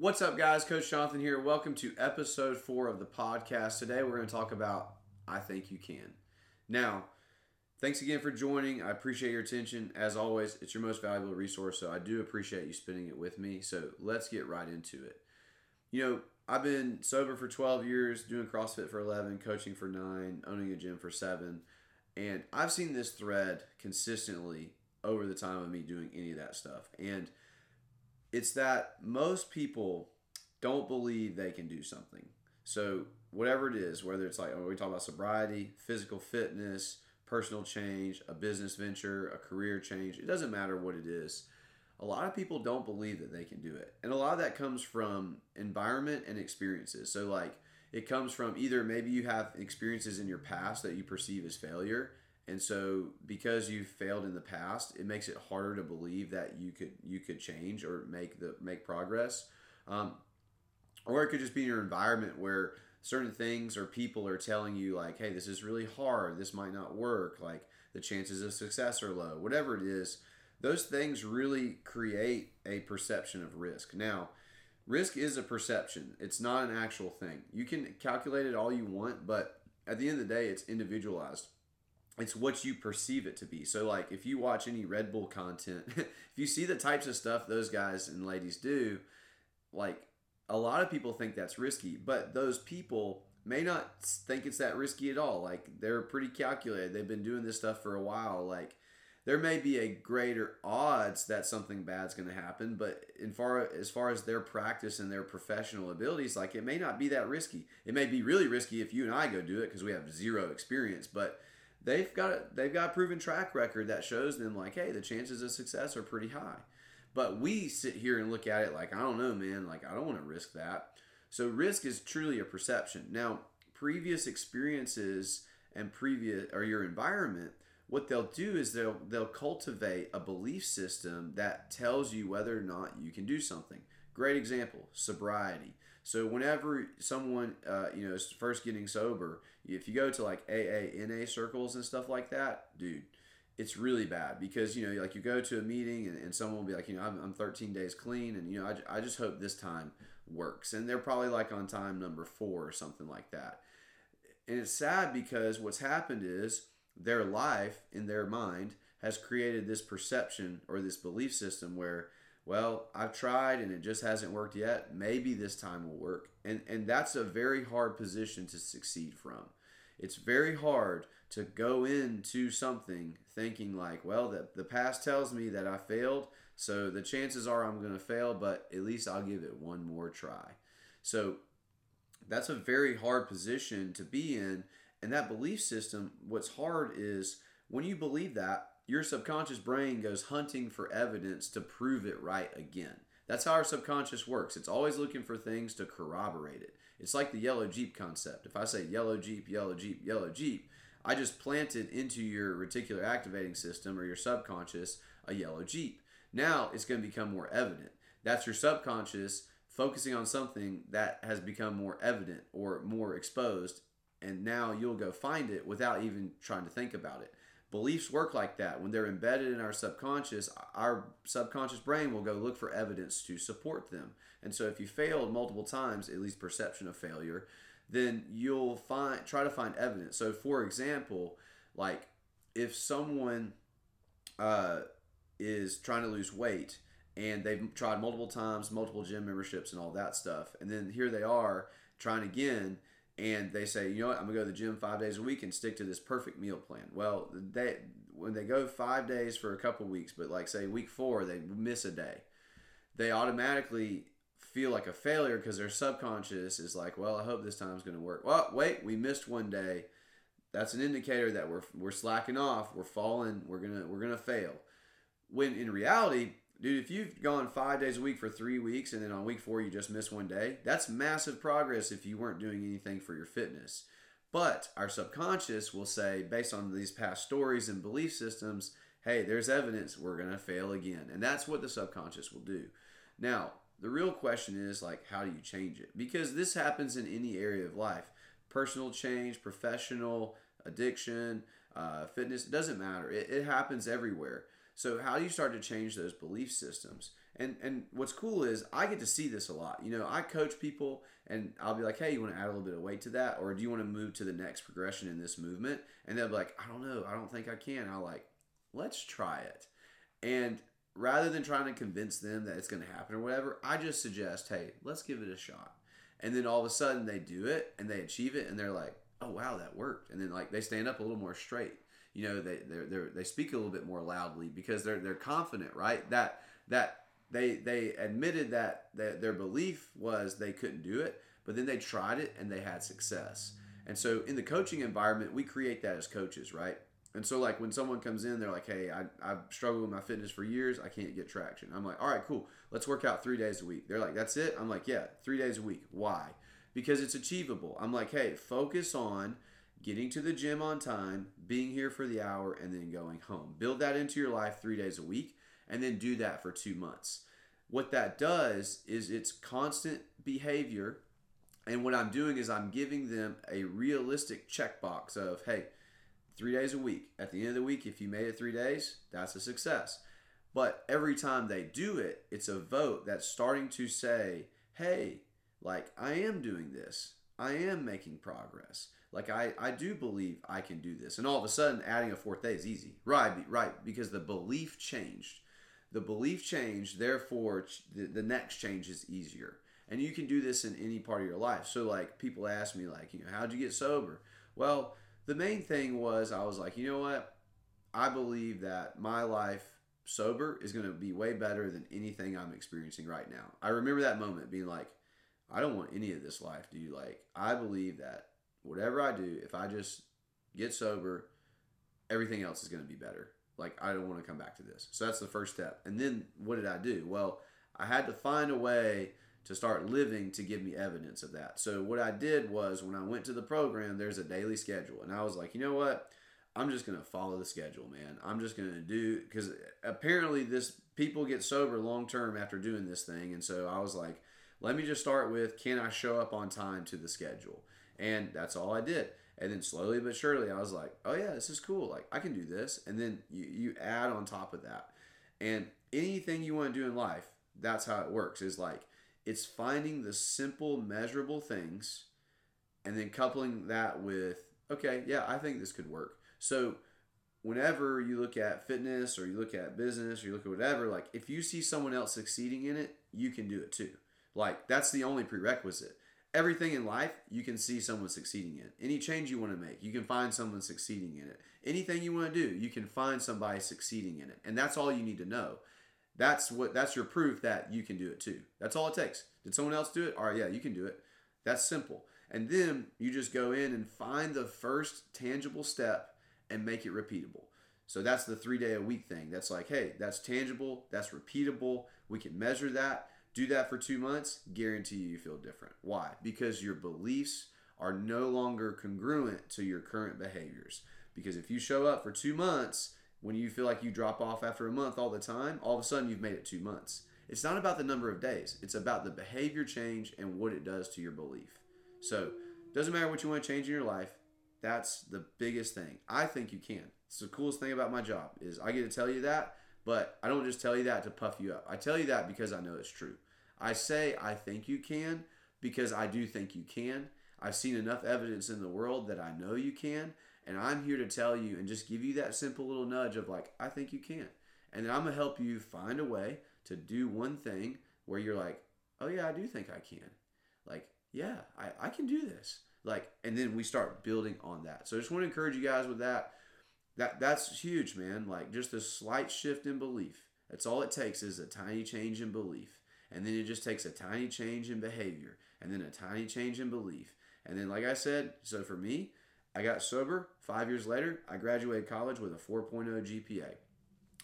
What's up, guys? Coach Jonathan here. Welcome to episode four of the podcast. Today, we're going to talk about I Think You Can. Now, thanks again for joining. I appreciate your attention. As always, it's your most valuable resource, so I do appreciate you spending it with me. So, let's get right into it. You know, I've been sober for 12 years, doing CrossFit for 11, coaching for nine, owning a gym for seven. And I've seen this thread consistently over the time of me doing any of that stuff. And it's that most people don't believe they can do something. So whatever it is, whether it's like oh, we talk about sobriety, physical fitness, personal change, a business venture, a career change, it doesn't matter what it is. A lot of people don't believe that they can do it. And a lot of that comes from environment and experiences. So like it comes from either maybe you have experiences in your past that you perceive as failure and so because you've failed in the past it makes it harder to believe that you could you could change or make the make progress. Um, or it could just be your environment where certain things or people are telling you like hey this is really hard. This might not work. Like the chances of success are low whatever it is those things really create a perception of risk. Now risk is a perception. It's not an actual thing. You can calculate it all you want but at the end of the day it's individualized it's what you perceive it to be. So like if you watch any Red Bull content, if you see the types of stuff those guys and ladies do, like a lot of people think that's risky, but those people may not think it's that risky at all. Like they're pretty calculated. They've been doing this stuff for a while. Like there may be a greater odds that something bad's going to happen, but in far as far as their practice and their professional abilities, like it may not be that risky. It may be really risky if you and I go do it because we have zero experience, but they've got they've got a proven track record that shows them like, hey, the chances of success are pretty high. But we sit here and look at it like, I don't know, man. Like, I don't want to risk that. So risk is truly a perception. Now, previous experiences and previous or your environment, what they'll do is they'll they'll cultivate a belief system that tells you whether or not you can do something. Great example, sobriety. So whenever someone uh, you know is first getting sober, if you go to like AA, NA circles and stuff like that, dude, it's really bad because you know like you go to a meeting and, and someone will be like you know I'm, I'm 13 days clean and you know I, I just hope this time works. And they're probably like on time number four or something like that. And it's sad because what's happened is their life in their mind has created this perception or this belief system where well, I've tried and it just hasn't worked yet. Maybe this time will work. And and that's a very hard position to succeed from. It's very hard to go into something thinking like, well, the, the past tells me that I failed, so the chances are I'm going to fail, but at least I'll give it one more try. So that's a very hard position to be in. And that belief system, what's hard is when you believe that, your subconscious brain goes hunting for evidence to prove it right again. That's how our subconscious works. It's always looking for things to corroborate it. It's like the yellow Jeep concept. If I say yellow Jeep, yellow Jeep, yellow Jeep, I just planted into your reticular activating system or your subconscious a yellow Jeep. Now it's going to become more evident. That's your subconscious focusing on something that has become more evident or more exposed, and now you'll go find it without even trying to think about it beliefs work like that. When they're embedded in our subconscious our subconscious brain will go look for evidence to support them. And so if you failed multiple times at least perception of failure then you'll find try to find evidence. So for example like if someone uh, is trying to lose weight and they've tried multiple times multiple gym memberships and all that stuff and then here they are trying again and they say, you know what, I'm gonna go to the gym five days a week and stick to this perfect meal plan. Well, they when they go five days for a couple weeks, but like say week four they miss a day, they automatically feel like a failure because their subconscious is like, well, I hope this time's gonna work. Well, wait, we missed one day. That's an indicator that we're we're slacking off, we're falling, we're gonna we're gonna fail. When in reality, Dude, if you've gone five days a week for three weeks and then on week four you just miss one day, that's massive progress if you weren't doing anything for your fitness. But our subconscious will say, based on these past stories and belief systems, hey, there's evidence we're going to fail again. And that's what the subconscious will do. Now, the real question is like, how do you change it? Because this happens in any area of life personal change, professional, addiction, uh, fitness, it doesn't matter. It, it happens everywhere. So, how do you start to change those belief systems? And and what's cool is I get to see this a lot. You know, I coach people and I'll be like, hey, you want to add a little bit of weight to that? Or do you want to move to the next progression in this movement? And they'll be like, I don't know. I don't think I can. I'll like, let's try it. And rather than trying to convince them that it's going to happen or whatever, I just suggest, hey, let's give it a shot. And then all of a sudden they do it and they achieve it and they're like, oh wow, that worked. And then like they stand up a little more straight. You know, they they they speak a little bit more loudly because they're they're confident, right? That that they they admitted that, that their belief was they couldn't do it, but then they tried it and they had success. And so in the coaching environment, we create that as coaches, right? And so like when someone comes in, they're like, "Hey, I I've struggled with my fitness for years. I can't get traction." I'm like, "All right, cool. Let's work out three days a week." They're like, "That's it." I'm like, "Yeah, three days a week. Why?" Because it's achievable. I'm like, "Hey, focus on." Getting to the gym on time, being here for the hour, and then going home. Build that into your life three days a week and then do that for two months. What that does is it's constant behavior. And what I'm doing is I'm giving them a realistic checkbox of, hey, three days a week. At the end of the week, if you made it three days, that's a success. But every time they do it, it's a vote that's starting to say, hey, like I am doing this. I am making progress. Like I, I do believe I can do this. And all of a sudden adding a fourth day is easy. Right, right, because the belief changed the belief changed therefore the, the next change is easier and you can do this in any part of your life so like people ask me like you know how'd you get sober well the main thing was i was like you know what i believe that my life sober is going to be way better than anything i'm experiencing right now i remember that moment being like i don't want any of this life dude like i believe that whatever i do if i just get sober everything else is going to be better like I don't want to come back to this. So that's the first step. And then what did I do? Well, I had to find a way to start living to give me evidence of that. So what I did was when I went to the program, there's a daily schedule, and I was like, you know what? I'm just gonna follow the schedule, man. I'm just gonna do because apparently this people get sober long term after doing this thing, and so I was like, let me just start with can I show up on time to the schedule, and that's all I did. And then slowly but surely, I was like, oh yeah, this is cool. Like I can do this. And then you, you add on top of that. And anything you want to do in life, that's how it works. Is like it's finding the simple, measurable things, and then coupling that with, okay, yeah, I think this could work. So whenever you look at fitness or you look at business or you look at whatever, like if you see someone else succeeding in it, you can do it too. Like that's the only prerequisite everything in life you can see someone succeeding in. Any change you want to make, you can find someone succeeding in it. Anything you want to do, you can find somebody succeeding in it. And that's all you need to know. That's what that's your proof that you can do it too. That's all it takes. Did someone else do it? All right, yeah, you can do it. That's simple. And then you just go in and find the first tangible step and make it repeatable. So that's the 3 day a week thing. That's like, hey, that's tangible, that's repeatable. We can measure that do that for two months, guarantee you, feel different. Why? Because your beliefs are no longer congruent to your current behaviors. Because if you show up for two months when you feel like you drop off after a month all the time, all of a sudden you've made it two months. It's not about the number of days, it's about the behavior change and what it does to your belief. So, doesn't matter what you want to change in your life, that's the biggest thing. I think you can. It's the coolest thing about my job is I get to tell you that but I don't just tell you that to puff you up. I tell you that because I know it's true. I say I think you can because I do think you can. I've seen enough evidence in the world that I know you can. And I'm here to tell you and just give you that simple little nudge of like, I think you can. And then I'm going to help you find a way to do one thing where you're like, oh, yeah, I do think I can. Like, yeah, I, I can do this. Like, and then we start building on that. So I just want to encourage you guys with that that that's huge, man. Like just a slight shift in belief. That's all it takes is a tiny change in belief. And then it just takes a tiny change in behavior and then a tiny change in belief. And then like I said, so for me, I got sober 5 years later. I graduated college with a 4.0 GPA.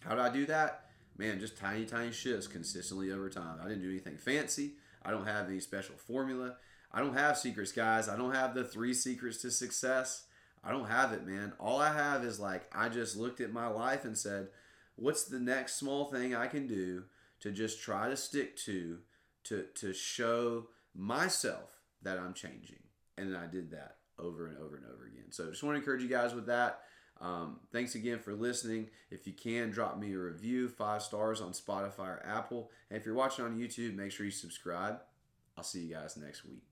How did I do that? Man, just tiny tiny shifts consistently over time. I didn't do anything fancy. I don't have any special formula. I don't have secrets, guys. I don't have the 3 secrets to success. I don't have it, man. All I have is like I just looked at my life and said, what's the next small thing I can do to just try to stick to to to show myself that I'm changing. And I did that over and over and over again. So just want to encourage you guys with that. Um, thanks again for listening. If you can, drop me a review, five stars on Spotify or Apple. And if you're watching on YouTube, make sure you subscribe. I'll see you guys next week.